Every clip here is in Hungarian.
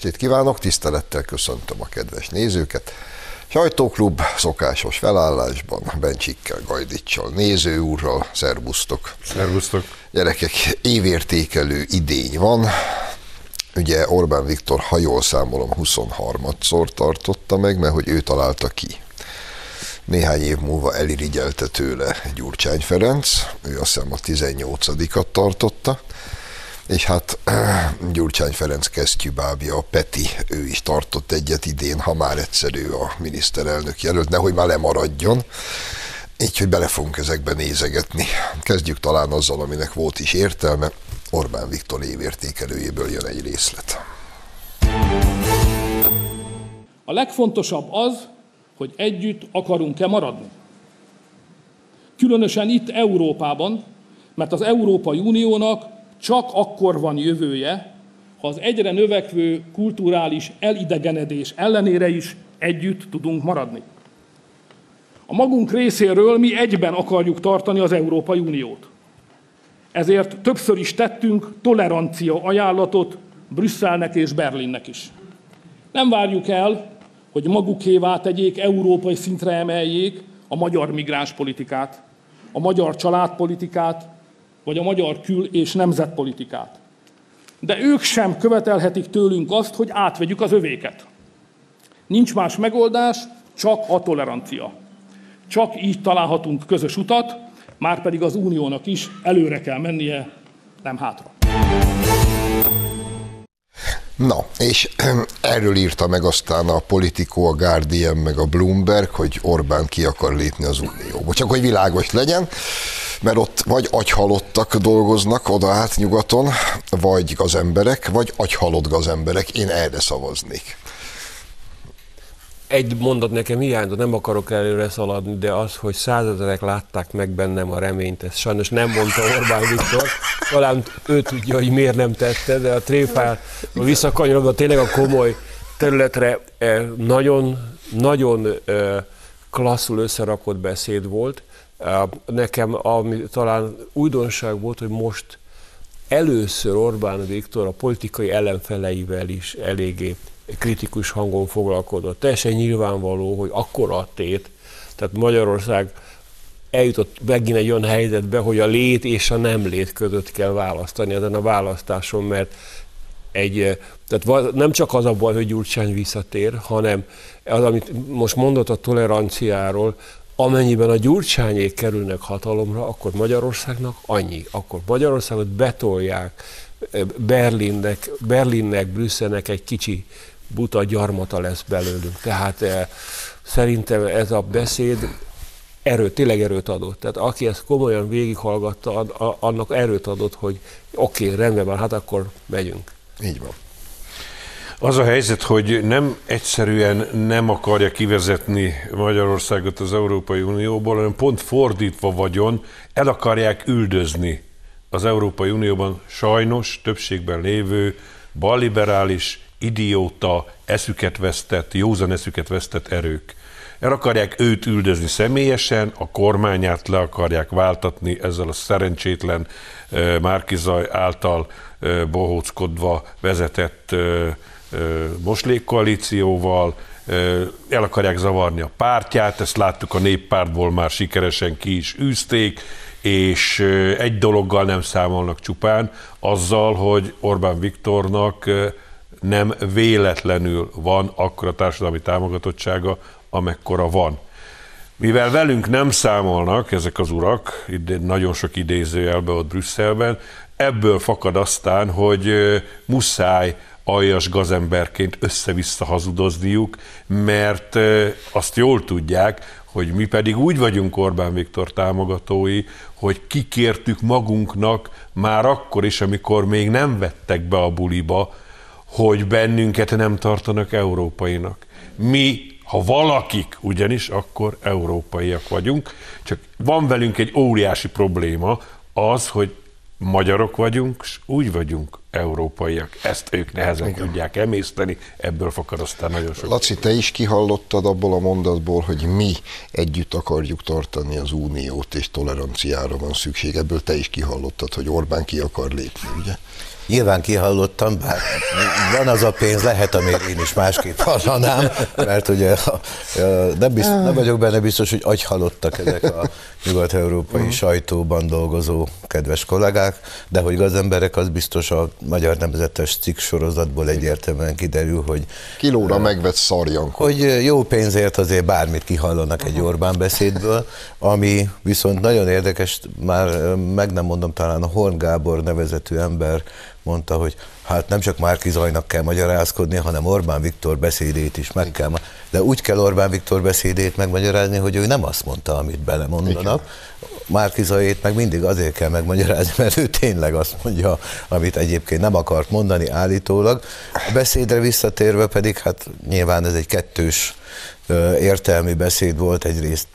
estét kívánok, tisztelettel köszöntöm a kedves nézőket. Sajtóklub szokásos felállásban, Bencsikkel, Gajdicsal, néző úrral, szervusztok. Szervusztok. Gyerekek, évértékelő idény van. Ugye Orbán Viktor, ha jól számolom, 23-szor tartotta meg, mert hogy ő találta ki. Néhány év múlva elirigyelte tőle Gyurcsány Ferenc, ő azt hiszem a 18-at tartotta és hát Gyurcsány Ferenc kesztyűbábja, a Peti, ő is tartott egyet idén, ha már egyszerű a miniszterelnök jelölt, nehogy már lemaradjon. Így, hogy bele fogunk ezekbe nézegetni. Kezdjük talán azzal, aminek volt is értelme. Orbán Viktor évértékelőjéből jön egy részlet. A legfontosabb az, hogy együtt akarunk-e maradni. Különösen itt Európában, mert az Európai Uniónak csak akkor van jövője, ha az egyre növekvő kulturális elidegenedés ellenére is együtt tudunk maradni. A magunk részéről mi egyben akarjuk tartani az Európai Uniót. Ezért többször is tettünk tolerancia ajánlatot Brüsszelnek és Berlinnek is. Nem várjuk el, hogy magukévá tegyék, európai szintre emeljék a magyar migránspolitikát, a magyar családpolitikát, vagy a magyar kül- és nemzetpolitikát. De ők sem követelhetik tőlünk azt, hogy átvegyük az övéket. Nincs más megoldás, csak a tolerancia. Csak így találhatunk közös utat, már pedig az uniónak is előre kell mennie, nem hátra. Na, és erről írta meg aztán a Politico, a Guardian, meg a Bloomberg, hogy Orbán ki akar lépni az Unióba. Csak hogy világos legyen mert ott vagy agyhalottak dolgoznak oda át nyugaton, vagy gazemberek, vagy agyhalott gazemberek. Én erre szavaznék. Egy mondat nekem hiányzott, nem akarok előre szaladni, de az, hogy százezerek látták meg bennem a reményt, ezt sajnos nem mondta Orbán Viktor. Talán ő tudja, hogy miért nem tette, de a tréfál, visszakanyarodva tényleg a komoly területre eh, nagyon, nagyon eh, klasszul összerakott beszéd volt, Nekem ami talán újdonság volt, hogy most először Orbán Viktor a politikai ellenfeleivel is eléggé kritikus hangon foglalkozott. Teljesen nyilvánvaló, hogy akkora tét, tehát Magyarország eljutott megint egy olyan helyzetbe, hogy a lét és a nem lét között kell választani ezen a választáson, mert egy, tehát nem csak az a baj, hogy Gyurcsány visszatér, hanem az, amit most mondott a toleranciáról, amennyiben a gyurcsányék kerülnek hatalomra, akkor Magyarországnak annyi. Akkor Magyarországot betolják eh, Berlinnek, Berlinnek, Brüsszelnek egy kicsi buta gyarmata lesz belőlünk. Tehát eh, szerintem ez a beszéd erőt, tényleg erőt adott. Tehát aki ezt komolyan végighallgatta, annak erőt adott, hogy oké, okay, rendben van, hát akkor megyünk. Így van. Az a helyzet, hogy nem egyszerűen nem akarja kivezetni Magyarországot az Európai Unióból, hanem pont fordítva vagyon, el akarják üldözni az Európai Unióban sajnos többségben lévő balliberális, idióta, eszüket vesztett, józan eszüket vesztett erők. El akarják őt üldözni személyesen, a kormányát le akarják váltatni ezzel a szerencsétlen eh, Márkizaj által eh, bohóckodva vezetett eh, moslékkoalícióval, el akarják zavarni a pártját, ezt láttuk a néppártból már sikeresen ki is űzték, és egy dologgal nem számolnak csupán, azzal, hogy Orbán Viktornak nem véletlenül van akkora társadalmi támogatottsága, amekkora van. Mivel velünk nem számolnak ezek az urak, nagyon sok idézőjelbe ott Brüsszelben, ebből fakad aztán, hogy muszáj aljas gazemberként össze-vissza hazudozniuk, mert azt jól tudják, hogy mi pedig úgy vagyunk Orbán Viktor támogatói, hogy kikértük magunknak már akkor is, amikor még nem vettek be a buliba, hogy bennünket nem tartanak európainak. Mi, ha valakik ugyanis, akkor európaiak vagyunk, csak van velünk egy óriási probléma, az, hogy magyarok vagyunk, és úgy vagyunk európaiak. Ezt ők nehezen Igen. tudják emészteni, ebből fakad aztán nagyon sok. Laci, te is kihallottad abból a mondatból, hogy mi együtt akarjuk tartani az uniót, és toleranciára van szükség. Ebből te is kihallottad, hogy Orbán ki akar lépni, ugye? Nyilván kihallottam, bár van az a pénz, lehet, amire én is másképp hallanám, mert ugye nem, biztos, nem vagyok benne biztos, hogy agyhalottak ezek a nyugat-európai uh-huh. sajtóban dolgozó kedves kollégák, de hogy gazemberek, az biztos a Magyar Nemzetes cikk sorozatból egyértelműen kiderül, hogy... Kilóra uh, megvett szarjankot. Hogy jó pénzért azért bármit kihallanak egy Orbán beszédből, ami viszont nagyon érdekes, már meg nem mondom, talán a Horn Gábor nevezetű ember mondta, hogy hát nem csak Márki Zajnak kell magyarázkodni, hanem Orbán Viktor beszédét is meg kell. De úgy kell Orbán Viktor beszédét megmagyarázni, hogy ő nem azt mondta, amit belemondanak. Márki Zajét meg mindig azért kell megmagyarázni, mert ő tényleg azt mondja, amit egyébként nem akart mondani állítólag. A beszédre visszatérve pedig, hát nyilván ez egy kettős értelmi beszéd volt, egyrészt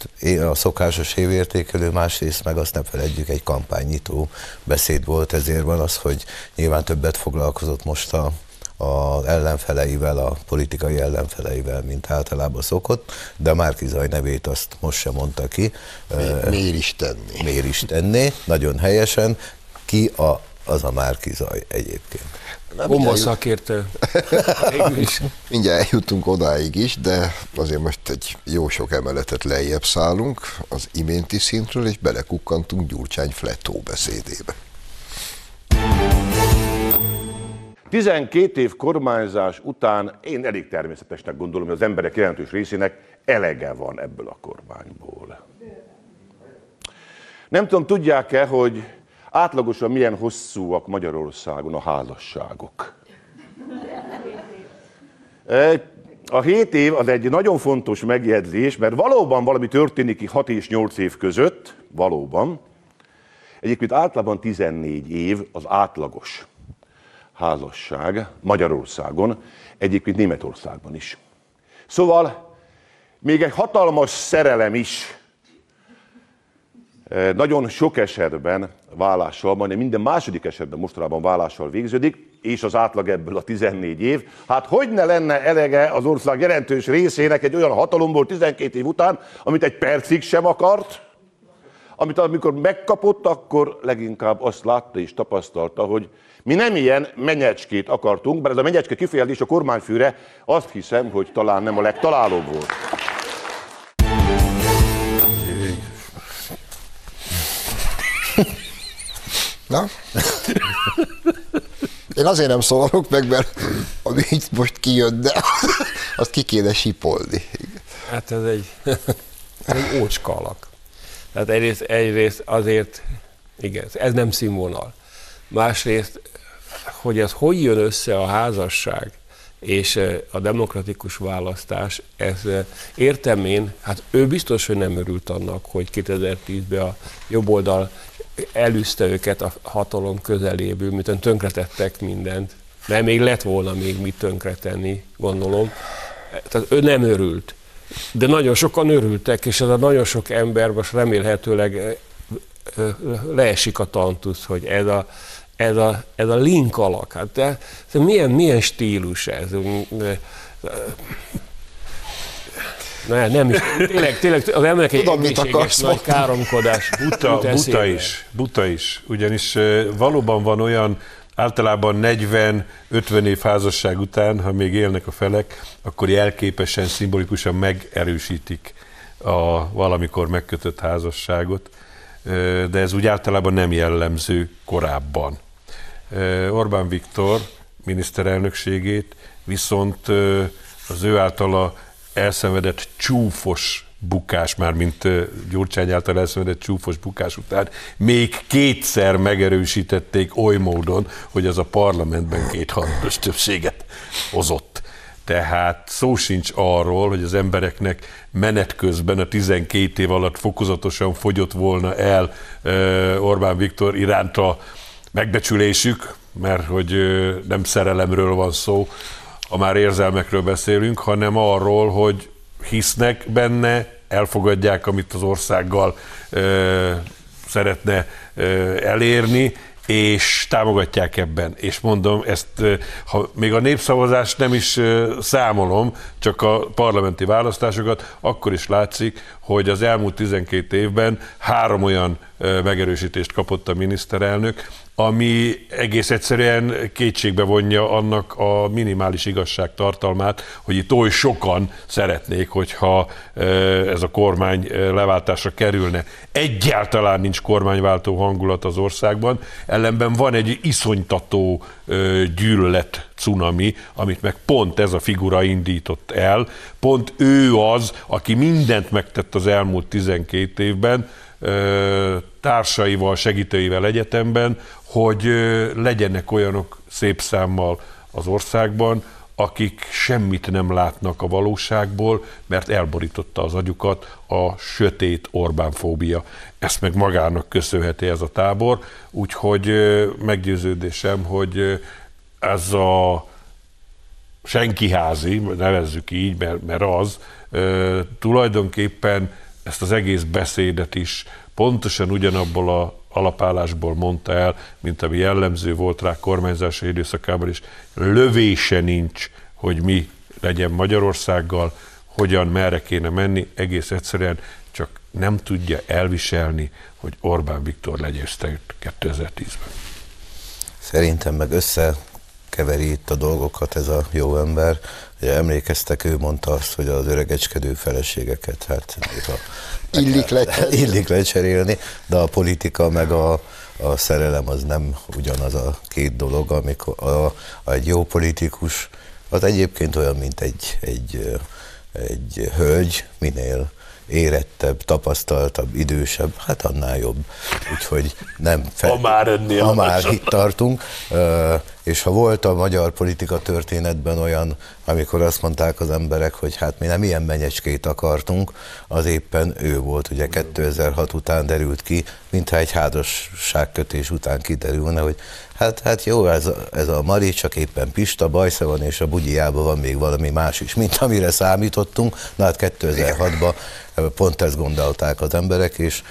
a szokásos évértékelő, másrészt meg azt ne feledjük, egy kampánynyitó beszéd volt, ezért van az, hogy nyilván többet foglalkozott most a, az ellenfeleivel, a politikai ellenfeleivel, mint általában szokott, de Márki Zaj nevét azt most sem mondta ki. Mi, miért is tenni? Miért is tenni, nagyon helyesen. Ki a, az a Márki Zaj egyébként? Bomba szakértő. Mindjárt eljutunk odáig is, de azért most egy jó sok emeletet lejjebb szállunk az iménti szintről, és belekukkantunk Gyurcsány Fletó beszédébe. 12 év kormányzás után én elég természetesnek gondolom, hogy az emberek jelentős részének elege van ebből a kormányból. Nem tudom, tudják-e, hogy átlagosan milyen hosszúak Magyarországon a házasságok. A 7 év az egy nagyon fontos megjegyzés, mert valóban valami történik 6 és 8 év között, valóban. Egyébként általában 14 év az átlagos házasság Magyarországon, egyébként Németországban is. Szóval még egy hatalmas szerelem is nagyon sok esetben vállással, majdnem minden második esetben mostanában vállással végződik, és az átlag ebből a 14 év. Hát hogy ne lenne elege az ország jelentős részének egy olyan hatalomból 12 év után, amit egy percig sem akart, amit amikor megkapott, akkor leginkább azt látta és tapasztalta, hogy mi nem ilyen menyecskét akartunk, bár ez a menyecske kifejezés a kormányfőre azt hiszem, hogy talán nem a legtalálóbb volt. Na? Én azért nem szólok meg, mert ami itt most kijön, de azt ki kéne sipolni. Hát ez egy, ez egy ócska alak. Tehát egyrészt, egyrészt azért, igen, ez nem színvonal. Másrészt, hogy ez hogy jön össze a házasság és a demokratikus választás, ez értem én, hát ő biztos, hogy nem örült annak, hogy 2010-ben a jobboldal elűzte őket a hatalom közeléből, mint tönkretettek mindent. Mert még lett volna még mit tönkretenni, gondolom. Tehát ő nem örült. De nagyon sokan örültek, és ez a nagyon sok ember most remélhetőleg leesik a tantusz, hogy ez a, ez a, ez a link alak. Hát de, de milyen, milyen stílus ez? Na, nem is. Tényleg, tényleg az emberek egy Tudom, egészséges nagy káromkodás. Buta, buta is, buta is. Ugyanis valóban van olyan, általában 40-50 év házasság után, ha még élnek a felek, akkor jelképesen, szimbolikusan megerősítik a valamikor megkötött házasságot, de ez úgy általában nem jellemző korábban. Orbán Viktor miniszterelnökségét viszont az ő általa elszenvedett csúfos bukás, már mint Gyurcsány által elszenvedett csúfos bukás után még kétszer megerősítették oly módon, hogy az a parlamentben kétharmados többséget hozott. Tehát szó sincs arról, hogy az embereknek menet közben a 12 év alatt fokozatosan fogyott volna el Orbán Viktor iránta megbecsülésük, mert hogy nem szerelemről van szó, ha már érzelmekről beszélünk, hanem arról, hogy hisznek benne, elfogadják, amit az országgal ö, szeretne ö, elérni, és támogatják ebben. És mondom, ezt ha még a népszavazást nem is számolom, csak a parlamenti választásokat, akkor is látszik, hogy az elmúlt 12 évben három olyan megerősítést kapott a miniszterelnök, ami egész egyszerűen kétségbe vonja annak a minimális igazság tartalmát, hogy itt oly sokan szeretnék, hogyha ez a kormány leváltásra kerülne. Egyáltalán nincs kormányváltó hangulat az országban, ellenben van egy iszonytató gyűlölet cunami, amit meg pont ez a figura indított el. Pont ő az, aki mindent megtett az elmúlt 12 évben, társaival, segítőivel egyetemben, hogy legyenek olyanok szép számmal az országban, akik semmit nem látnak a valóságból, mert elborította az agyukat a sötét Orbán-fóbia. Ezt meg magának köszönheti ez a tábor, úgyhogy meggyőződésem, hogy ez a senkiházi, nevezzük így, mert, mert az, tulajdonképpen ezt az egész beszédet is pontosan ugyanabból a alapállásból mondta el, mint ami jellemző volt rá kormányzási időszakában is. Lövése nincs, hogy mi legyen Magyarországgal, hogyan, merre kéne menni, egész egyszerűen csak nem tudja elviselni, hogy Orbán Viktor legyőzte 2010-ben. Szerintem meg összekeveri itt a dolgokat ez a jó ember. Ugye emlékeztek, ő mondta azt, hogy az öregecskedő feleségeket, hát néha illik lecserélni. illik lecserélni, de a politika meg a, a szerelem az nem ugyanaz a két dolog, amikor a, a, egy jó politikus az egyébként olyan, mint egy, egy, egy hölgy, minél érettebb, tapasztaltabb, idősebb, hát annál jobb. Úgyhogy nem fel, ha már ennél ha már itt tartunk, és ha volt a magyar politika történetben olyan, amikor azt mondták az emberek, hogy hát mi nem ilyen menyecskét akartunk, az éppen ő volt, ugye 2006 után derült ki, mintha egy házasságkötés után kiderülne, hogy hát, hát jó, ez, a, ez a Mari, csak éppen Pista, bajsza van, és a bugyjában van még valami más is, mint amire számítottunk. Na hát 2006-ban pont ezt gondolták az emberek, és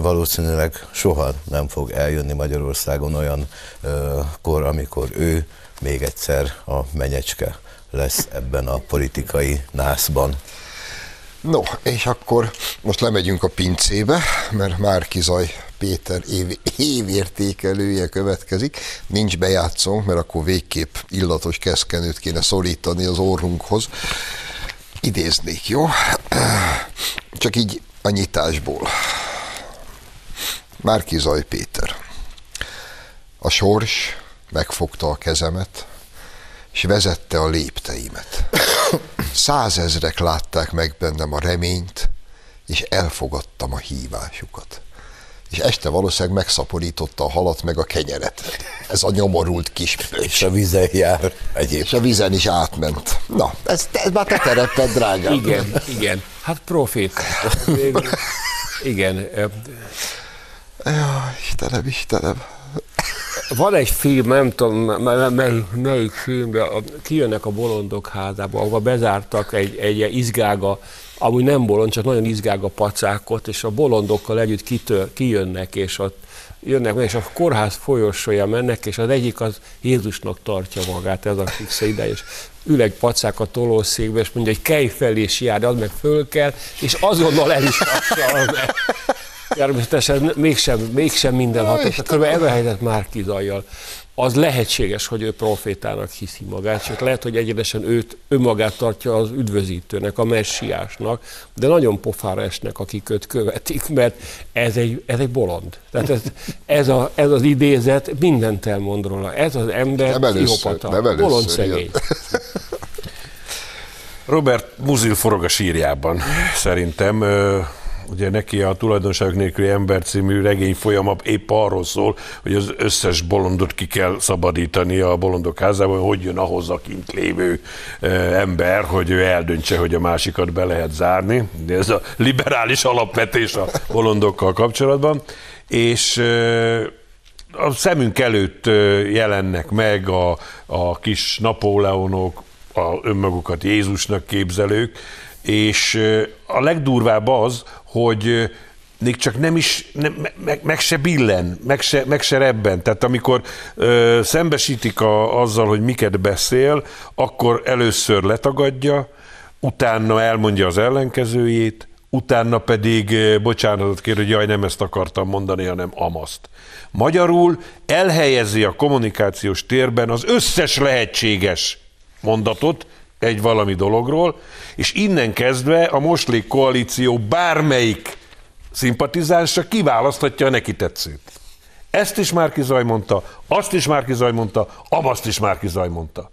valószínűleg soha nem fog eljönni Magyarországon olyan kor, amikor ő még egyszer a menyecske lesz ebben a politikai nászban. No, és akkor most lemegyünk a pincébe, mert már Kizaj Péter év, évértékelője következik. Nincs bejátszónk, mert akkor végképp illatos keszkenőt kéne szorítani az orrunkhoz. Idéznék, jó? Csak így a nyitásból. Márki Zaj Péter. A sors megfogta a kezemet, és vezette a lépteimet. Százezrek látták meg bennem a reményt, és elfogadtam a hívásukat. És este valószínűleg megszaporította a halat meg a kenyeret. Ez a nyomorult kis. És a vízen jár egyébként. És a vízen is átment. Na, ez, ez már te tereped, drágám. Igen, igen. Hát profét. Igen. Ja, Istenem, Istenem. Van egy film, nem tudom mely, melyik filmben, kijönnek a bolondok házába, ahova bezártak egy, egy izgága, amúgy nem bolond, csak nagyon izgága pacákot, és a bolondokkal együtt kitör, kijönnek, és ott jönnek és a kórház folyosója mennek, és az egyik az Jézusnak tartja magát, ez a fix ide, és ül egy pacák a tolószékbe, és mondja, hogy kelj fel és jár, az meg föl kell, és azonnal el is Természetesen mégsem, mégsem minden hatott. Kb. ebben a helyzet már kizajjal. Az lehetséges, hogy ő profétának hiszi magát, csak lehet, hogy egyenesen őt, önmagát tartja az üdvözítőnek, a messiásnak, de nagyon pofára esnek, akik őt követik, mert ez egy, ez egy bolond. Tehát ez, ez, a, ez az idézet mindent elmond róla. Ez az ember pszichopata, bolond szegény. Robert Muzil forog a sírjában, szerintem ugye neki a tulajdonságok nélküli ember című regény folyama épp arról szól, hogy az összes bolondot ki kell szabadítani a bolondok házában, hogy jön ahhoz a kint lévő ember, hogy ő eldöntse, hogy a másikat be lehet zárni. Ez a liberális alapvetés a bolondokkal kapcsolatban. És a szemünk előtt jelennek meg a, a kis Napóleonok, a önmagukat Jézusnak képzelők, és a legdurvább az, hogy még csak nem is, nem, meg, meg se billen, meg se, meg se rebben. Tehát amikor ö, szembesítik a, azzal, hogy miket beszél, akkor először letagadja, utána elmondja az ellenkezőjét, utána pedig bocsánatot kér, hogy jaj, nem ezt akartam mondani, hanem amaszt. Magyarul elhelyezi a kommunikációs térben az összes lehetséges mondatot egy valami dologról, és innen kezdve a Moslék koalíció bármelyik szimpatizánsa kiválaszthatja a neki tetszőt. Ezt is Márki Zaj mondta, azt is Márki Zaj mondta, amaszt is Márki Zaj mondta.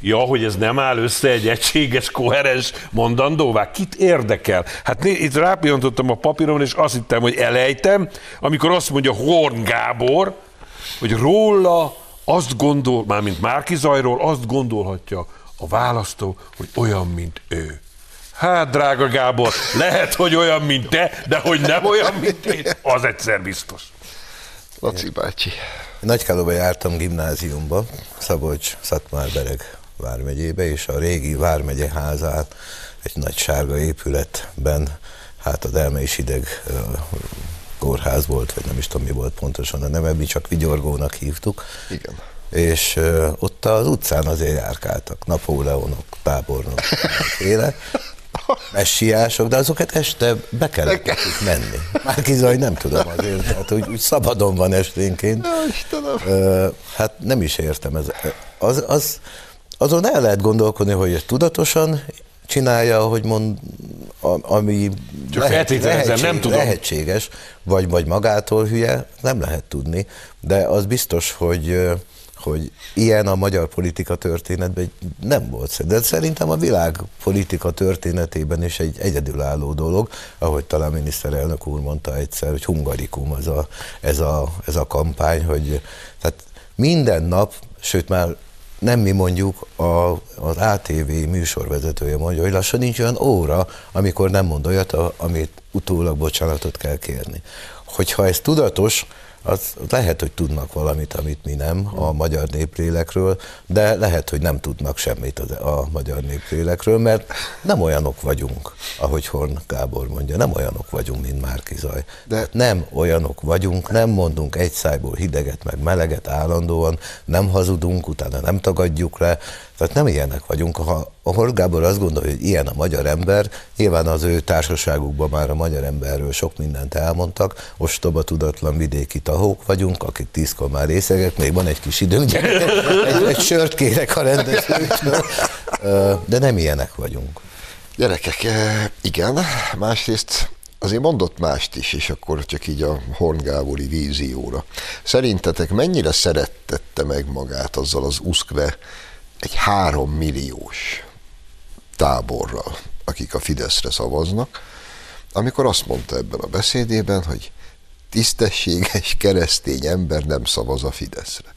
Ja, hogy ez nem áll össze egy egységes, koherens mondandóvá? Kit érdekel? Hát né- itt rápillantottam a papíron, és azt hittem, hogy elejtem, amikor azt mondja Horn Gábor, hogy róla azt gondol, mármint Márki Zajról azt gondolhatja a választó, hogy olyan, mint ő. Hát, drága Gábor, lehet, hogy olyan, mint te, de hogy nem olyan, mint én, az egyszer biztos. Laci bácsi. Nagykálóba jártam gimnáziumba, Szabolcs, Szatmár-Bereg vármegyébe, és a régi vármegye házán egy nagy sárga épületben, hát a Delme is ideg ö, kórház volt, vagy nem is tudom mi volt pontosan a neve, mi csak vigyorgónak hívtuk. Igen. És ott az utcán azért járkáltak, Napóleonok, tábornok, féle, messiások, de azokat este be kellett menni. Már kizaj nem tudom azért, tehát úgy, úgy szabadon van esténként. Istenem. Ö, hát nem is értem. Ez, az, az, azon el lehet gondolkodni, hogy tudatosan csinálja, hogy mond, ami Csak feltételezem, nem tudom. lehetséges, vagy, vagy magától hülye, nem lehet tudni, de az biztos, hogy hogy ilyen a magyar politika történetben nem volt. De szerintem a világ politika történetében is egy egyedülálló dolog, ahogy talán miniszterelnök úr mondta egyszer, hogy hungarikum az a, ez, a, ez a kampány, hogy tehát minden nap, sőt már nem mi mondjuk, a, az ATV műsorvezetője mondja, hogy lassan nincs olyan óra, amikor nem mond olyat, amit utólag bocsánatot kell kérni. Hogyha ez tudatos, az lehet, hogy tudnak valamit, amit mi nem a magyar néplélekről, de lehet, hogy nem tudnak semmit a magyar néplélekről, mert nem olyanok vagyunk, ahogy Horn Gábor mondja, nem olyanok vagyunk, mint Márki Zaj. De- De nem olyanok vagyunk, nem mondunk egy szájból hideget meg meleget állandóan, nem hazudunk, utána nem tagadjuk le, tehát nem ilyenek vagyunk. Ha a Horn Gábor azt gondolja, hogy ilyen a magyar ember, nyilván az ő társaságukban már a magyar emberről sok mindent elmondtak, ostoba, tudatlan vidéki tahók vagyunk, akik tízkor már részegek, még van egy kis időnk, egy, egy sört kérek a rendezőtől, de nem ilyenek vagyunk. Gyerekek, igen, másrészt azért mondott mást is, és akkor csak így a Horn Gábori vízióra. Szerintetek mennyire szerettette meg magát azzal az uszkve egy három milliós táborral, akik a Fideszre szavaznak, amikor azt mondta ebben a beszédében, hogy tisztességes keresztény ember nem szavaz a Fideszre.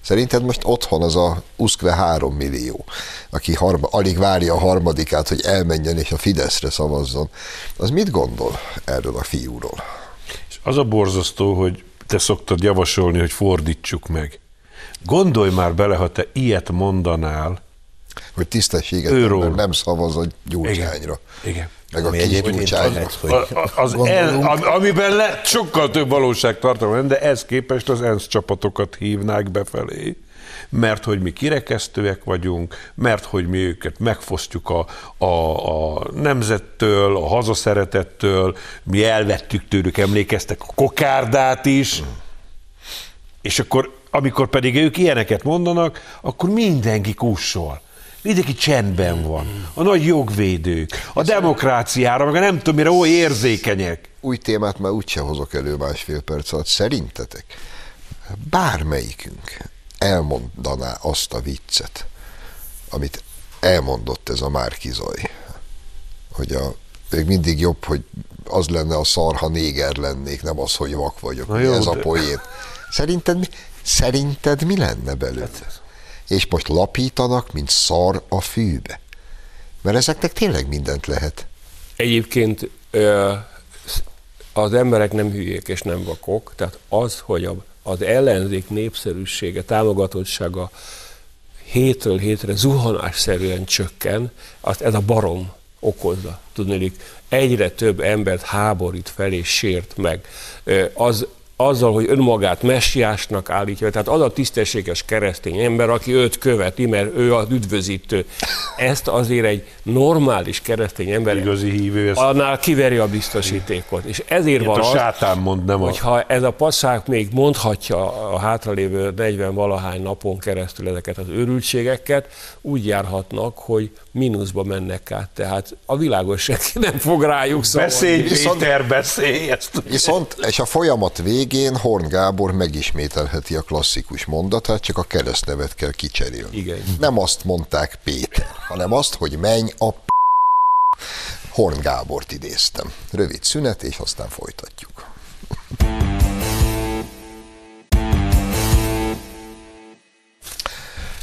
Szerinted most otthon az a Uszkve 3 millió, aki harma, alig várja a harmadikát, hogy elmenjen és a Fideszre szavazzon, az mit gondol erről a fiúról? És az a borzasztó, hogy te szoktad javasolni, hogy fordítsuk meg. Gondolj már bele, ha te ilyet mondanál, Hogy tisztességes Őról. ember nem szavaz a gyurcsányra. Igen. Meg a Ami kis egyébként gyurcsányra. A- a- Az el, am- amiben le, sokkal több valóságtartalom lenne, de ez képest az ENSZ csapatokat hívnák befelé. Mert hogy mi kirekesztőek vagyunk, mert hogy mi őket megfosztjuk a, a, a nemzettől, a hazaszeretettől, mi elvettük tőlük, emlékeztek a kokárdát is, és akkor, amikor pedig ők ilyeneket mondanak, akkor mindenki kussol. Mindenki csendben van. A nagy jogvédők, a demokráciára, meg a nem tudom mire, oly érzékenyek. Új témát már úgyse hozok elő másfél perc alatt. Szerintetek bármelyikünk elmondaná azt a viccet, amit elmondott ez a Márkizaj, hogy a, még mindig jobb, hogy az lenne a szar, ha néger lennék, nem az, hogy vak vagyok. Na jó, ez a de- poén. Szerinted, mi- szerinted mi lenne belőle? És most lapítanak, mint szar a fűbe. Mert ezeknek tényleg mindent lehet. Egyébként az emberek nem hülyék és nem vakok, tehát az, hogy az ellenzék népszerűsége, támogatottsága hétről hétre zuhanásszerűen csökken, azt ez a barom okozza. Tudnélik, egyre több embert háborít fel és sért meg. Az azzal, hogy önmagát messiásnak állítja, tehát az a tisztességes keresztény ember, aki őt követi, mert ő az üdvözítő. Ezt azért egy normális keresztény ember Igazi hívő, ezt annál kiveri a biztosítékot. És ezért van a az, sátán mond, nem a... hogyha ez a passág még mondhatja a hátralévő 40 valahány napon keresztül ezeket az őrültségeket, úgy járhatnak, hogy mínuszba mennek át. Tehát a világos senki nem fog rájuk szólni. Beszélj, Viszont- Péter, beszélj! Ezt Viszont, és a folyamat végén Horn Gábor megismételheti a klasszikus mondatát, csak a keresztnevet kell kicserélni. Igen. Nem azt mondták Péter, hanem azt, hogy menj a p***. Horn Gábort idéztem. Rövid szünet, és aztán folytatjuk.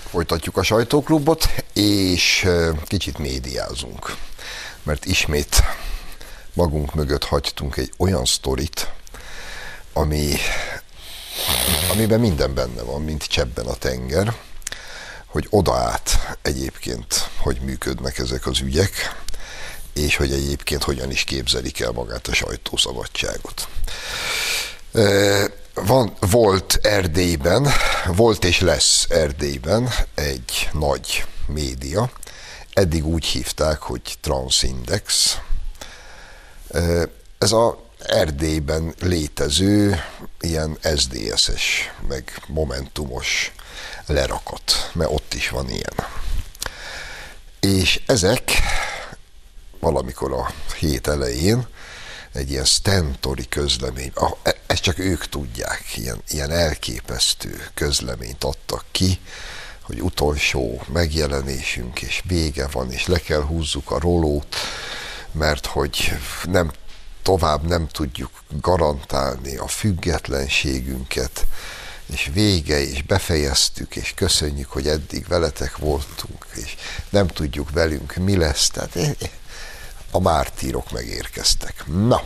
Folytatjuk a sajtóklubot, és kicsit médiázunk, mert ismét magunk mögött hagytunk egy olyan sztorit, ami, amiben minden benne van, mint csebben a tenger, hogy oda át egyébként, hogy működnek ezek az ügyek, és hogy egyébként hogyan is képzelik el magát a sajtószabadságot. Van, volt Erdélyben, volt és lesz Erdélyben egy nagy média, eddig úgy hívták, hogy Transindex, Ez a Erdélyben létező ilyen SDS-es, meg momentumos lerakat, mert ott is van ilyen. És ezek valamikor a hét elején egy ilyen stentori közlemény, e- ezt csak ők tudják, ilyen, ilyen elképesztő közleményt adtak ki, hogy utolsó megjelenésünk, és vége van, és le kell húzzuk a rolót, mert hogy nem tovább nem tudjuk garantálni a függetlenségünket, és vége, és befejeztük, és köszönjük, hogy eddig veletek voltunk, és nem tudjuk velünk mi lesz. Tehát eh, eh, a mártírok megérkeztek. Na,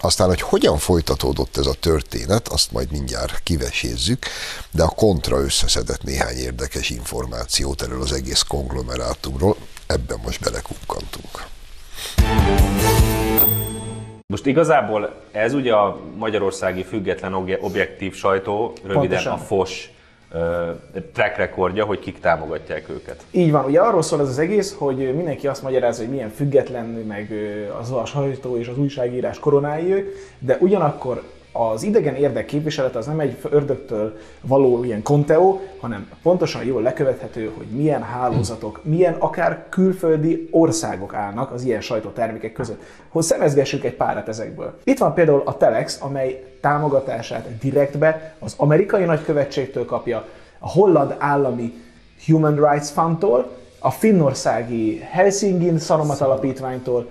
aztán, hogy hogyan folytatódott ez a történet, azt majd mindjárt kivesézzük, de a kontra összeszedett néhány érdekes információt erről az egész konglomerátumról, ebben most belekukkantunk. Most igazából ez ugye a magyarországi független obje- objektív sajtó, röviden Pontosan. a FOS track recordja, hogy kik támogatják őket. Így van, ugye arról szól ez az egész, hogy mindenki azt magyarázza, hogy milyen független, meg az a sajtó és az újságírás koronái ők, de ugyanakkor az idegen érdek képviselet az nem egy ördögtől való ilyen konteó, hanem pontosan jól lekövethető, hogy milyen hálózatok, milyen akár külföldi országok állnak az ilyen sajtótermékek között. Hogy szemezgessük egy párat ezekből. Itt van például a Telex, amely támogatását direktbe az amerikai nagykövetségtől kapja, a holland állami Human Rights Fundtól, a finnországi Helsingin Szalomat Alapítványtól,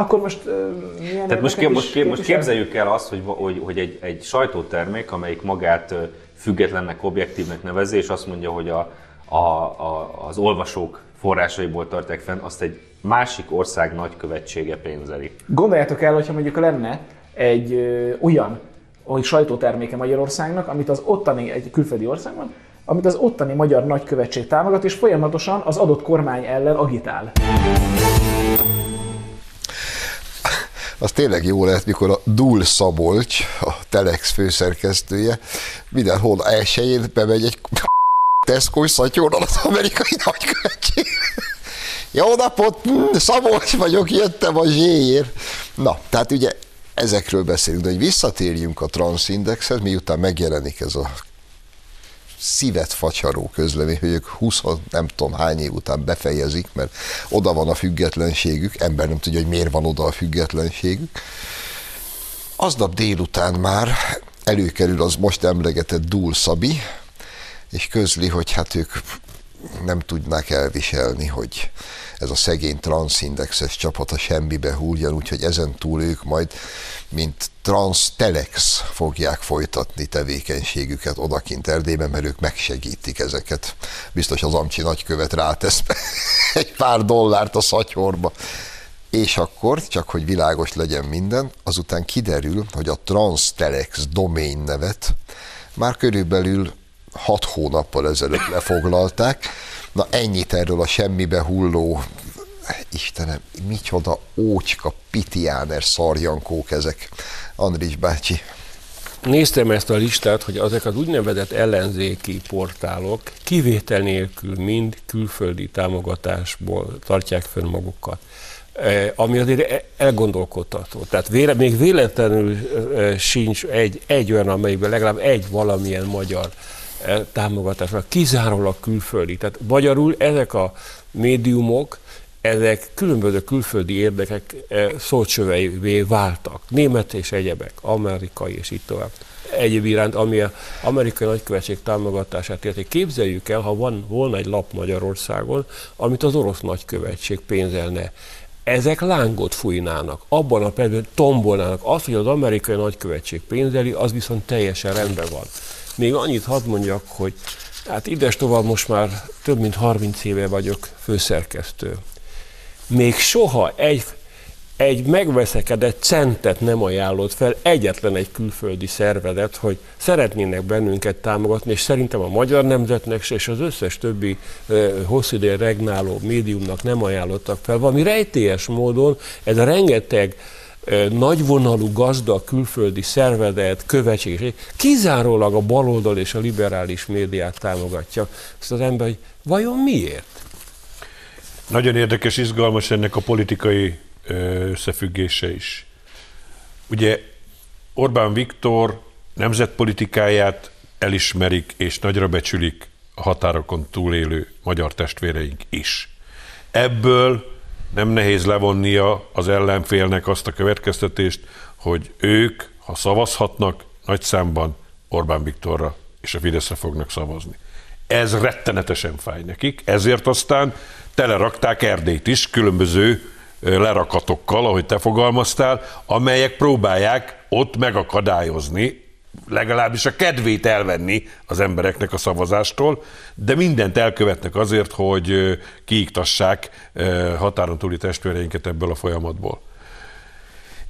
akkor most uh, milyen Tehát most, most, most képzeljük el azt, hogy, hogy, hogy egy, egy sajtótermék, amelyik magát függetlennek, objektívnek nevezi, és azt mondja, hogy a, a, a, az olvasók forrásaiból tartják fenn, azt egy másik ország nagykövetsége pénzeli. Gondoljátok el, hogyha mondjuk lenne egy ö, olyan olyan sajtóterméke Magyarországnak, amit az ottani, egy külföldi országban, amit az ottani magyar nagykövetség támogat, és folyamatosan az adott kormány ellen agitál. Az tényleg jó lehet, mikor a Dul Szabolcs, a Telex főszerkesztője, mindenhol elsőjén bemegy egy tesco szatyorral az amerikai nagykövetség. Jó napot, Szabolcs vagyok, jöttem a zséért. Na, tehát ugye ezekről beszélünk, de hogy visszatérjünk a Transindexhez, miután megjelenik ez a szívet facsaró közlemény, hogy ők 20 nem tudom hány év után befejezik, mert oda van a függetlenségük, ember nem tudja, hogy miért van oda a függetlenségük. Aznap délután már előkerül az most emlegetett Dúl Szabi, és közli, hogy hát ők nem tudnák elviselni, hogy ez a szegény transzindexes csapat a semmibe hulljan, úgyhogy ezen túl ők majd, mint transtelex fogják folytatni tevékenységüket odakint Erdélyben, mert ők megsegítik ezeket. Biztos az Amcsi nagykövet rátesz egy pár dollárt a szatyorba. És akkor, csak hogy világos legyen minden, azután kiderül, hogy a Transtelex domain nevet már körülbelül hat hónappal ezelőtt lefoglalták. Na ennyit erről a semmibe hulló, Istenem, micsoda ócska, pitiáner szarjankók ezek. Andris bácsi, néztem ezt a listát, hogy azok az úgynevezett ellenzéki portálok kivétel nélkül mind külföldi támogatásból tartják fönn magukat. E, ami azért elgondolkodtató. Tehát véle, még véletlenül e, sincs egy, egy olyan, amelyikben legalább egy valamilyen magyar e, támogatás, kizárólag külföldi. Tehát magyarul ezek a médiumok, ezek különböző külföldi érdekek szócsöveivé váltak. Német és egyebek, amerikai és itt tovább. Egyéb iránt, ami az amerikai nagykövetség támogatását illeti. Képzeljük el, ha van, volna egy lap Magyarországon, amit az orosz nagykövetség pénzelne ezek lángot fújnának, abban a percben tombolnának. Az, hogy az amerikai nagykövetség pénzeli, az viszont teljesen rendben van. Még annyit hadd mondjak, hogy hát ides tovább most már több mint 30 éve vagyok főszerkesztő. Még soha egy egy megveszekedett centet nem ajánlott fel egyetlen egy külföldi szervezet, hogy szeretnének bennünket támogatni, és szerintem a magyar nemzetnek és az összes többi hosszú ideje regnáló médiumnak nem ajánlottak fel. Valami rejtélyes módon ez a rengeteg nagyvonalú gazda külföldi szervezet, követség, kizárólag a baloldal és a liberális médiát támogatja. Ezt az ember, hogy vajon miért? Nagyon érdekes, izgalmas ennek a politikai összefüggése is. Ugye Orbán Viktor nemzetpolitikáját elismerik és nagyra becsülik a határokon túlélő magyar testvéreink is. Ebből nem nehéz levonnia az ellenfélnek azt a következtetést, hogy ők, ha szavazhatnak, nagy számban Orbán Viktorra és a Fideszre fognak szavazni. Ez rettenetesen fáj nekik, ezért aztán telerakták Erdélyt is különböző lerakatokkal, ahogy te fogalmaztál, amelyek próbálják ott megakadályozni, legalábbis a kedvét elvenni az embereknek a szavazástól, de mindent elkövetnek azért, hogy kiiktassák határon túli testvéreinket ebből a folyamatból.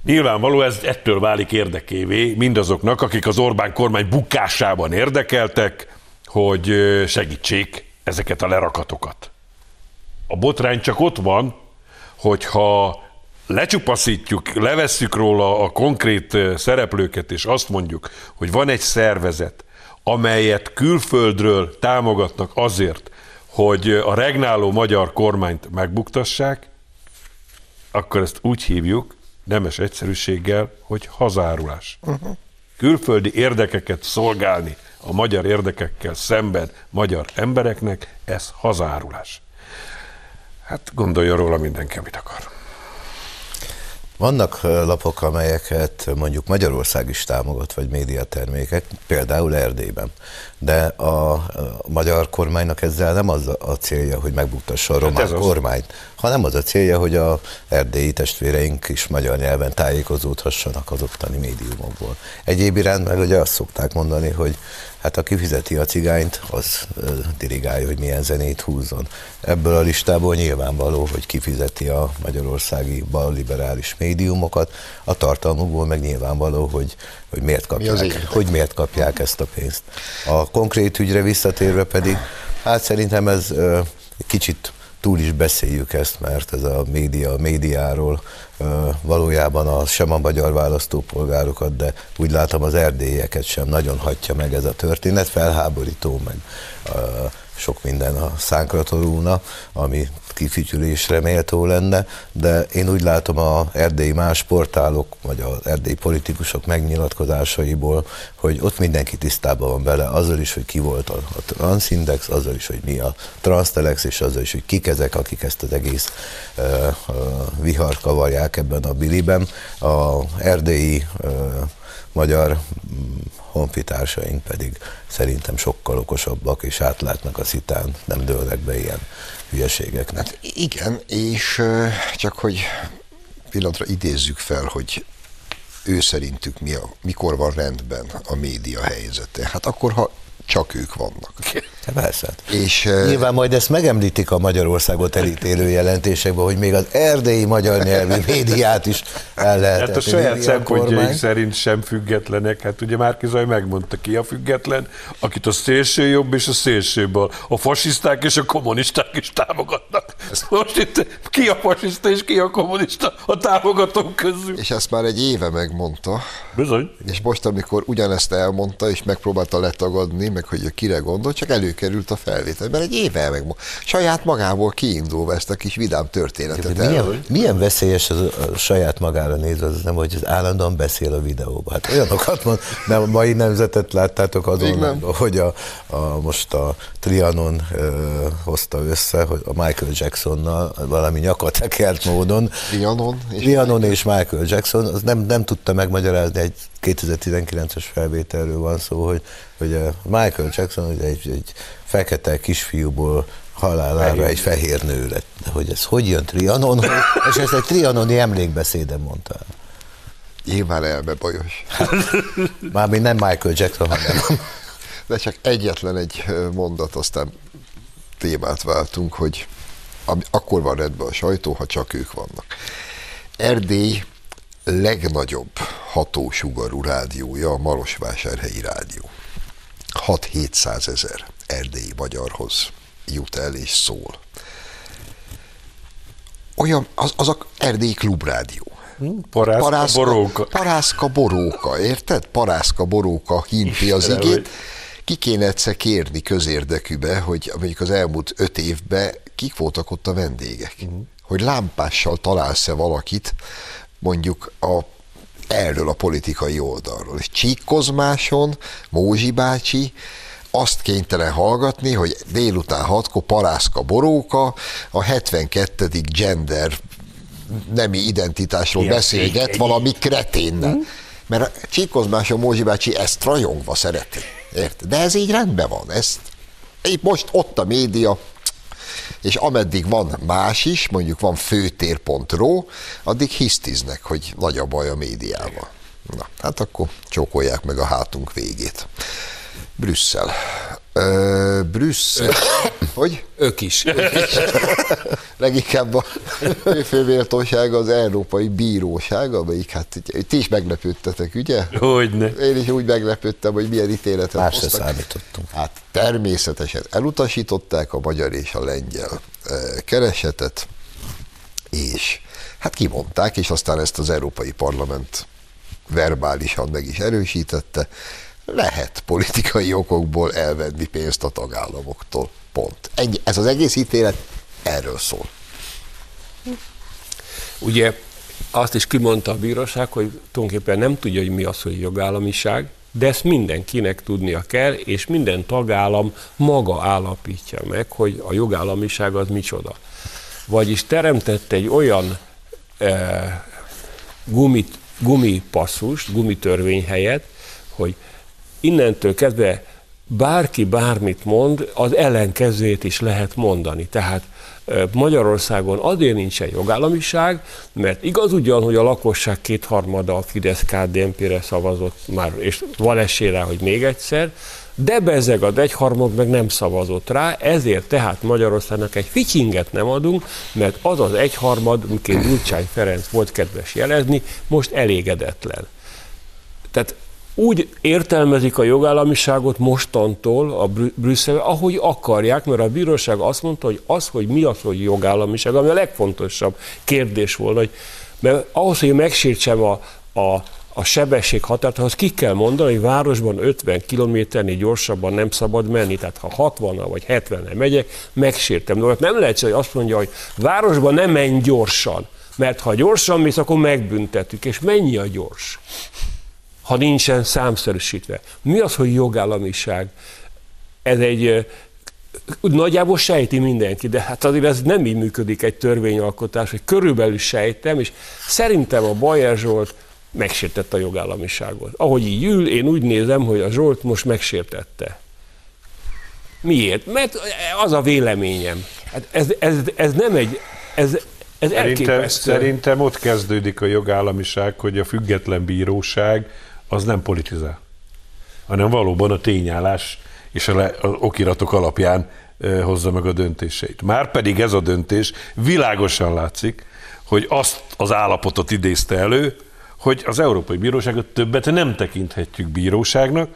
Nyilvánvaló ez ettől válik érdekévé mindazoknak, akik az Orbán kormány bukásában érdekeltek, hogy segítsék ezeket a lerakatokat. A botrány csak ott van, hogyha lecsupaszítjuk, levesszük róla a konkrét szereplőket, és azt mondjuk, hogy van egy szervezet, amelyet külföldről támogatnak azért, hogy a regnáló magyar kormányt megbuktassák, akkor ezt úgy hívjuk, nemes egyszerűséggel, hogy hazárulás. Uh-huh. Külföldi érdekeket szolgálni a magyar érdekekkel szemben magyar embereknek, ez hazárulás. Hát gondolja róla mindenki, amit akar. Vannak lapok, amelyeket mondjuk Magyarország is támogat, vagy médiatermékek, például Erdélyben. De a magyar kormánynak ezzel nem az a célja, hogy megbuktassa a román hát kormányt, hanem az a célja, hogy a erdélyi testvéreink is magyar nyelven tájékozódhassanak az ottani médiumokból. Egyéb iránt meg ugye azt szokták mondani, hogy hát aki fizeti a cigányt, az dirigálja, hogy milyen zenét húzzon. Ebből a listából nyilvánvaló, hogy kifizeti a magyarországi balliberális médiumokat, a tartalmukból meg nyilvánvaló, hogy, hogy, miért kapják, Mi hogy miért kapják ezt a pénzt. A konkrét ügyre visszatérve pedig, hát szerintem ez kicsit túl is beszéljük ezt, mert ez a média, a médiáról valójában a, sem a magyar választópolgárokat, de úgy látom az erdélyeket sem nagyon hagyja meg ez a történet, felháborító, meg sok minden a szánkra torulna, ami kifütyülésre méltó lenne, de én úgy látom a erdélyi más portálok, vagy az erdélyi politikusok megnyilatkozásaiból, hogy ott mindenki tisztában van vele, azzal is, hogy ki volt a, a Transindex, azzal is, hogy mi a Transtelex, és azzal is, hogy kik ezek, akik ezt az egész uh, uh, vihar kavarják ebben a biliben. A erdélyi uh, magyar mm, honfitársaink pedig szerintem sokkal okosabbak, és átlátnak a szitán, nem dőlnek be ilyen hülyeségeknek. Hát igen, és csak hogy pillanatra idézzük fel, hogy ő szerintük mi a, mikor van rendben a média helyzete. Hát akkor, ha csak ők vannak. Persze. És, Nyilván majd ezt megemlítik a Magyarországot elítélő jelentésekben, hogy még az erdélyi magyar nyelvű médiát is el lehet. Hát a saját szempontjaik szerint sem függetlenek. Hát ugye Márki Zaj megmondta ki a független, akit a szélső jobb és a szélső bal, a fasiszták és a kommunisták is támogatnak. Most itt ki a fasiszta és ki a kommunista a támogatók közül? És ezt már egy éve megmondta, Bizony. és most, amikor ugyanezt elmondta, és megpróbálta letagadni, meg hogy kire gondol, csak előkerült a felvétel, mert egy éve megmondta. Saját magából kiindulva ezt a kis vidám történetet el. Milyen, milyen veszélyes az a saját magára nézve, az nem, hogy az állandóan beszél a videóban. Hát olyanokat mond, nem, a mai nemzetet láttátok azon, hogy a, a, most a Trianon ö, hozta össze, hogy a Michael Jacksonnal valami nyakatekert módon. Trianon és Trianon és Michael Jackson, az nem, nem tudta megmagyarázni, egy 2019-es felvételről van szó, hogy, hogy a Michael Jackson ugye egy, egy fekete kisfiúból halálára egy fehér nő lett. De hogy ez hogy jön Trianon? És ezt egy trianoni emlékbeszéden mondta el. Nyilván elme bajos. Mármint nem Michael Jackson, hanem De csak egyetlen egy mondat, aztán témát váltunk, hogy akkor van rendben a sajtó, ha csak ők vannak. Erdély legnagyobb hatósugarú rádiója a Marosvásárhelyi Rádió. 6-700 ezer erdélyi magyarhoz jut el és szól. Olyan, az, az a erdélyi klubrádió. Parászka, boróka. Parászka boróka, érted? Parászka boróka hinti az igét. Ki kéne egyszer kérni közérdekűbe, hogy mondjuk az elmúlt öt évben kik voltak ott a vendégek. Uh-huh. Hogy lámpással találsz-e valakit, mondjuk a erről a politikai oldalról. És Csíkkozmáson Mózsi bácsi azt kénytelen hallgatni, hogy délután hatkor parászka boróka, a 72. gender nemi identitásról Ilyen beszélget egy- valami kreténnel. Mert a Csíkozmáson Mózsi bácsi ezt rajongva szereti. Érted? De ez így rendben van. Ez, így most ott a média, és ameddig van más is, mondjuk van főtér.ro, addig hisztiznek, hogy nagy a baj a médiával. Na, hát akkor csókolják meg a hátunk végét. Brüsszel. Ö, Brüsszel. Hogy? Ők is. Leginkább a főméltóság az Európai Bíróság, amelyik hát ti is meglepődtetek, ugye? Hogyne. Én is úgy meglepődtem, hogy milyen ítéletet Más hoztak. számítottunk. Hát természetesen elutasították a magyar és a lengyel keresetet, és hát kimondták, és aztán ezt az Európai Parlament verbálisan meg is erősítette, lehet politikai okokból elvenni pénzt a tagállamoktól. Pont. Ennyi. Ez az egész ítélet erről szól. Ugye azt is kimondta a bíróság, hogy tulajdonképpen nem tudja, hogy mi az, hogy jogállamiság, de ezt mindenkinek tudnia kell, és minden tagállam maga állapítja meg, hogy a jogállamiság az micsoda. Vagyis teremtett egy olyan e, gumit, gumipasszust, gumitörvény helyett, hogy innentől kezdve bárki bármit mond, az ellenkezőjét is lehet mondani. Tehát Magyarországon azért nincsen jogállamiság, mert igaz ugyan, hogy a lakosság kétharmada a fidesz KDNP-re szavazott már, és van esély rá, hogy még egyszer, de bezeg az egyharmad meg nem szavazott rá, ezért tehát Magyarországnak egy ficsinget nem adunk, mert az az egyharmad, miként Gyurcsány Ferenc volt kedves jelezni, most elégedetlen. Tehát úgy értelmezik a jogállamiságot mostantól a Brü- Brüsszel, ahogy akarják, mert a bíróság azt mondta, hogy az, hogy mi az, hogy jogállamiság, ami a legfontosabb kérdés volna, hogy mert ahhoz, hogy megsértsem a, a, a sebesség határt, ahhoz ki kell mondani, hogy városban 50 kilométernél gyorsabban nem szabad menni. Tehát ha 60 vagy 70 megyek, megsértem. De nem lehet, hogy azt mondja, hogy városban nem menj gyorsan, mert ha gyorsan mész, akkor megbüntetük. És mennyi a gyors? Ha nincsen számszerűsítve. Mi az, hogy jogállamiság? Ez egy nagyjából sejti mindenki, de hát azért ez nem így működik egy törvényalkotás, hogy körülbelül sejtem, és szerintem a Bajer Zsolt megsértette a jogállamiságot. Ahogy így ül, én úgy nézem, hogy a Zsolt most megsértette. Miért? Mert az a véleményem. Hát ez, ez, ez nem egy, ez, ez Szerintem, elképesztő. szerintem ott kezdődik a jogállamiság, hogy a független bíróság az nem politizál, hanem valóban a tényállás és a, le, a okiratok alapján hozza meg a döntéseit. Márpedig ez a döntés világosan látszik, hogy azt az állapotot idézte elő, hogy az Európai Bíróságot többet nem tekinthetjük bíróságnak,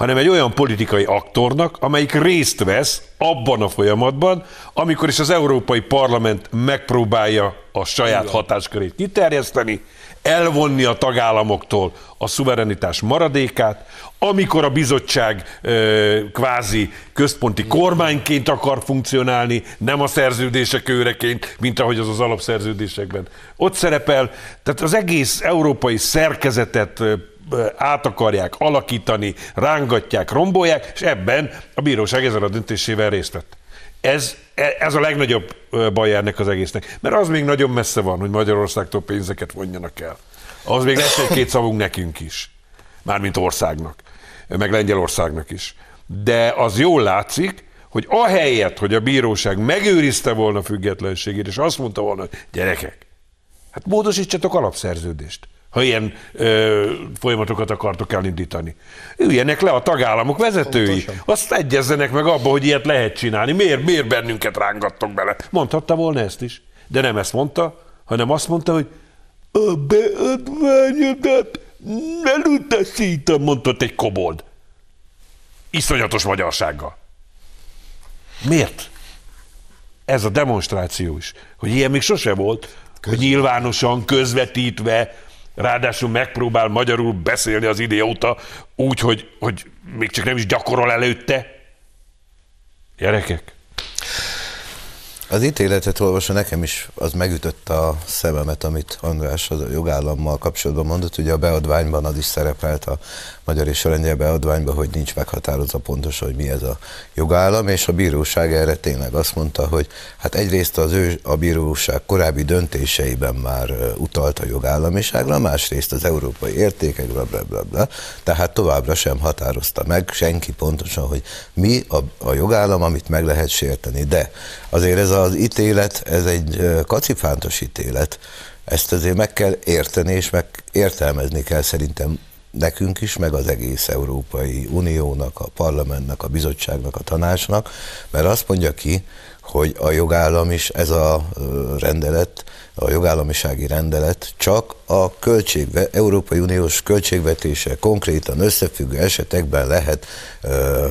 hanem egy olyan politikai aktornak, amelyik részt vesz abban a folyamatban, amikor is az Európai Parlament megpróbálja a saját Igen. hatáskörét kiterjeszteni, elvonni a tagállamoktól a szuverenitás maradékát, amikor a bizottság ö, kvázi központi kormányként akar funkcionálni, nem a szerződések őreként, mint ahogy az az alapszerződésekben ott szerepel. Tehát az egész európai szerkezetet át akarják alakítani, rángatják, rombolják, és ebben a bíróság ezzel a döntésével részt vett. Ez, e, ez a legnagyobb baj ennek az egésznek. Mert az még nagyon messze van, hogy Magyarországtól pénzeket vonjanak el. Az még lesz egy-két szavunk nekünk is. Mármint országnak. Meg Lengyelországnak is. De az jól látszik, hogy ahelyett, hogy a bíróság megőrizte volna függetlenségét, és azt mondta volna, hogy gyerekek, hát módosítsatok alapszerződést ha ilyen ö, folyamatokat akartok elindítani. Üljenek le a tagállamok vezetői, Pontosan. azt egyezzenek meg abba, hogy ilyet lehet csinálni. Miért, miért bennünket rángattok bele? Mondhatta volna ezt is, de nem ezt mondta, hanem azt mondta, hogy a beadványodat elutasítom, mondott egy kobold. Iszonyatos magyarsággal. Miért? Ez a demonstráció is, hogy ilyen még sose volt, hogy nyilvánosan, közvetítve ráadásul megpróbál magyarul beszélni az idióta úgy, hogy, hogy még csak nem is gyakorol előtte. Gyerekek, az ítéletet olvasva nekem is az megütötte a szememet, amit András a jogállammal kapcsolatban mondott. Ugye a beadványban az is szerepelt a magyar és a lengyel beadványban, hogy nincs meghatározva pontosan, hogy mi ez a jogállam, és a bíróság erre tényleg azt mondta, hogy hát egyrészt az ő a bíróság korábbi döntéseiben már utalt a jogállamiságra, másrészt az európai értékekre, bla, bla, bla, bla, tehát továbbra sem határozta meg senki pontosan, hogy mi a, a jogállam, amit meg lehet sérteni. De azért ez az ítélet, ez egy kacifántos ítélet, ezt azért meg kell érteni, és meg értelmezni kell szerintem nekünk is, meg az egész Európai Uniónak, a parlamentnek, a bizottságnak, a tanácsnak, mert azt mondja ki, hogy a jogállam is, ez a rendelet, a jogállamisági rendelet csak a költségve, Európai Uniós költségvetése konkrétan összefüggő esetekben lehet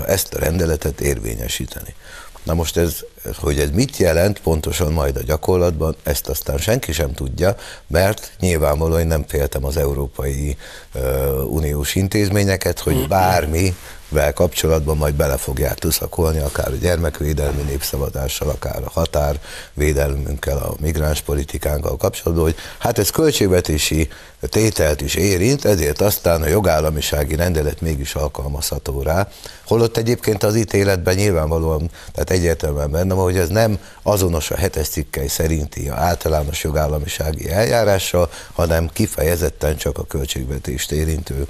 ezt a rendeletet érvényesíteni. Na most ez, hogy ez mit jelent pontosan majd a gyakorlatban, ezt aztán senki sem tudja, mert nyilvánvalóan nem féltem az Európai uh, Uniós intézményeket, hogy bármi vel kapcsolatban majd bele fogják tuszakolni, akár a gyermekvédelmi népszavazással, akár a határvédelmünkkel, a migráns politikánkkal kapcsolatban, hogy hát ez költségvetési tételt is érint, ezért aztán a jogállamisági rendelet mégis alkalmazható rá. Holott egyébként az ítéletben nyilvánvalóan, tehát egyértelműen benne van, hogy ez nem azonos a hetes cikkei szerinti a általános jogállamisági eljárással, hanem kifejezetten csak a költségvetést érintő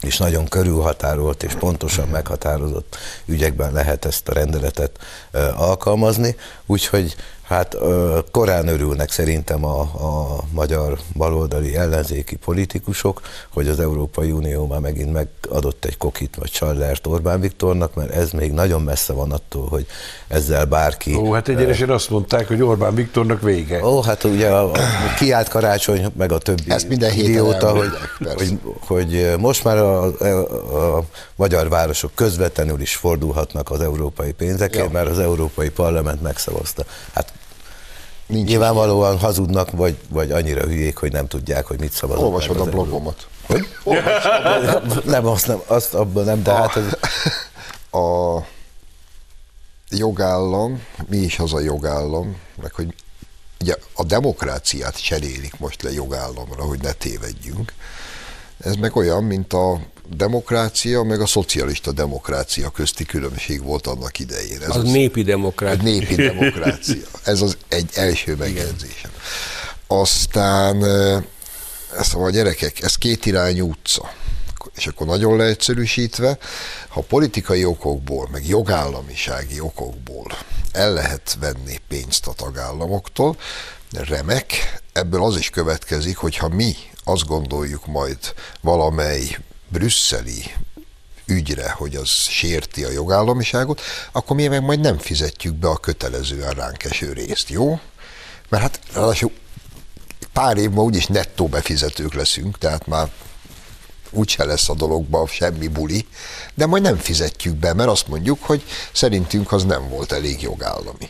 és nagyon körülhatárolt és pontosan meghatározott ügyekben lehet ezt a rendeletet alkalmazni, úgyhogy Hát korán örülnek szerintem a, a magyar baloldali ellenzéki politikusok, hogy az Európai Unió már megint megadott egy kokit vagy csallert Orbán Viktornak, mert ez még nagyon messze van attól, hogy ezzel bárki... Ó, hát egyenesen azt mondták, hogy Orbán Viktornak vége. Ó, hát ugye a, a kiállt karácsony, meg a többi Ezt minden idióta, hogy, hogy, hogy most már a, a, a magyar városok közvetlenül is fordulhatnak az európai pénzekért, ja. mert az Európai Parlament megszavazta. Hát Nincs Nyilvánvalóan is. hazudnak, vagy, vagy annyira hülyék, hogy nem tudják, hogy mit szavaznak. Olvasod a blogomat. Hogy? nem, azt, nem, azt abban nem, de a, hát... Ez... A jogállam, mi is az a jogállam, meg hogy ugye a demokráciát cserélik most le jogállamra, hogy ne tévedjünk. Ez meg olyan, mint a demokrácia, meg a szocialista demokrácia közti különbség volt annak idején. Ez az, az népi demokrácia. Népi demokrácia. Ez az egy első megjegyzésem. Aztán ezt a gyerekek, ez két irányú utca. És akkor nagyon leegyszerűsítve, ha politikai okokból, meg jogállamisági okokból el lehet venni pénzt a tagállamoktól, remek, ebből az is következik, hogy ha mi azt gondoljuk majd valamely brüsszeli ügyre, hogy az sérti a jogállamiságot, akkor mi meg majd nem fizetjük be a kötelezően ránk eső részt, jó? Mert hát ráadásul pár év ma úgyis nettó befizetők leszünk, tehát már úgyse lesz a dologban semmi buli, de majd nem fizetjük be, mert azt mondjuk, hogy szerintünk az nem volt elég jogállami.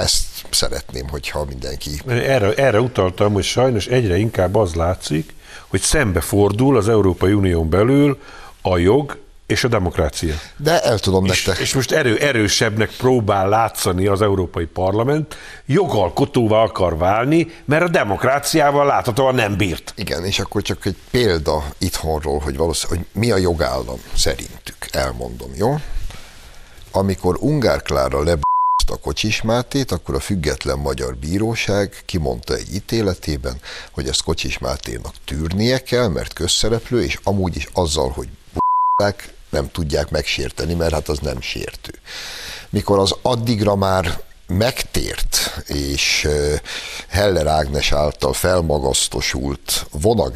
Ezt szeretném, hogyha mindenki... Erre, erre utaltam, hogy sajnos egyre inkább az látszik, hogy szembe fordul az Európai Unión belül a jog és a demokrácia. De el tudom És, nektek... és most erő, erősebbnek próbál látszani az Európai Parlament, jogalkotóvá akar válni, mert a demokráciával láthatóan nem bírt. Igen, és akkor csak egy példa itthonról, hogy valószínűleg, hogy mi a jogállam szerintük, elmondom, jó? Amikor Ungár Klára le a Kocsis Mátét, akkor a független magyar bíróság kimondta egy ítéletében, hogy ezt Kocsis Máténak tűrnie kell, mert közszereplő, és amúgy is azzal, hogy b***ák, nem tudják megsérteni, mert hát az nem sértő. Mikor az addigra már megtért, és Heller Ágnes által felmagasztosult Vona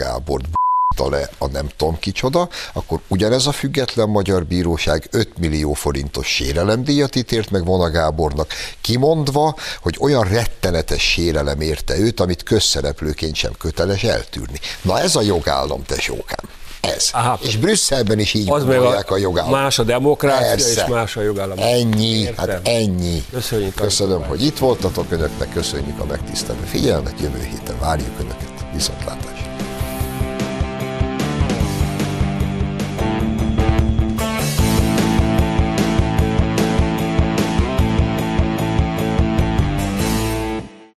B***ta le a nem tudom kicsoda, akkor ugyanez a független magyar bíróság 5 millió forintos sérelemdíjat ítélt meg Vona Gábornak, kimondva, hogy olyan rettenetes sérelem érte őt, amit közszereplőként sem köteles eltűrni. Na ez a jogállam, tesókám. Ez. Aha. És Brüsszelben is így Az gondolják a, a, jogállam. más a demokrácia Persze. és más a jogállam. Ennyi, Értem. hát ennyi. Köszönjük. Köszönöm, hogy itt voltatok önöknek, köszönjük a megtisztelő figyelmet, jövő héten várjuk önöket. Viszontlátásra.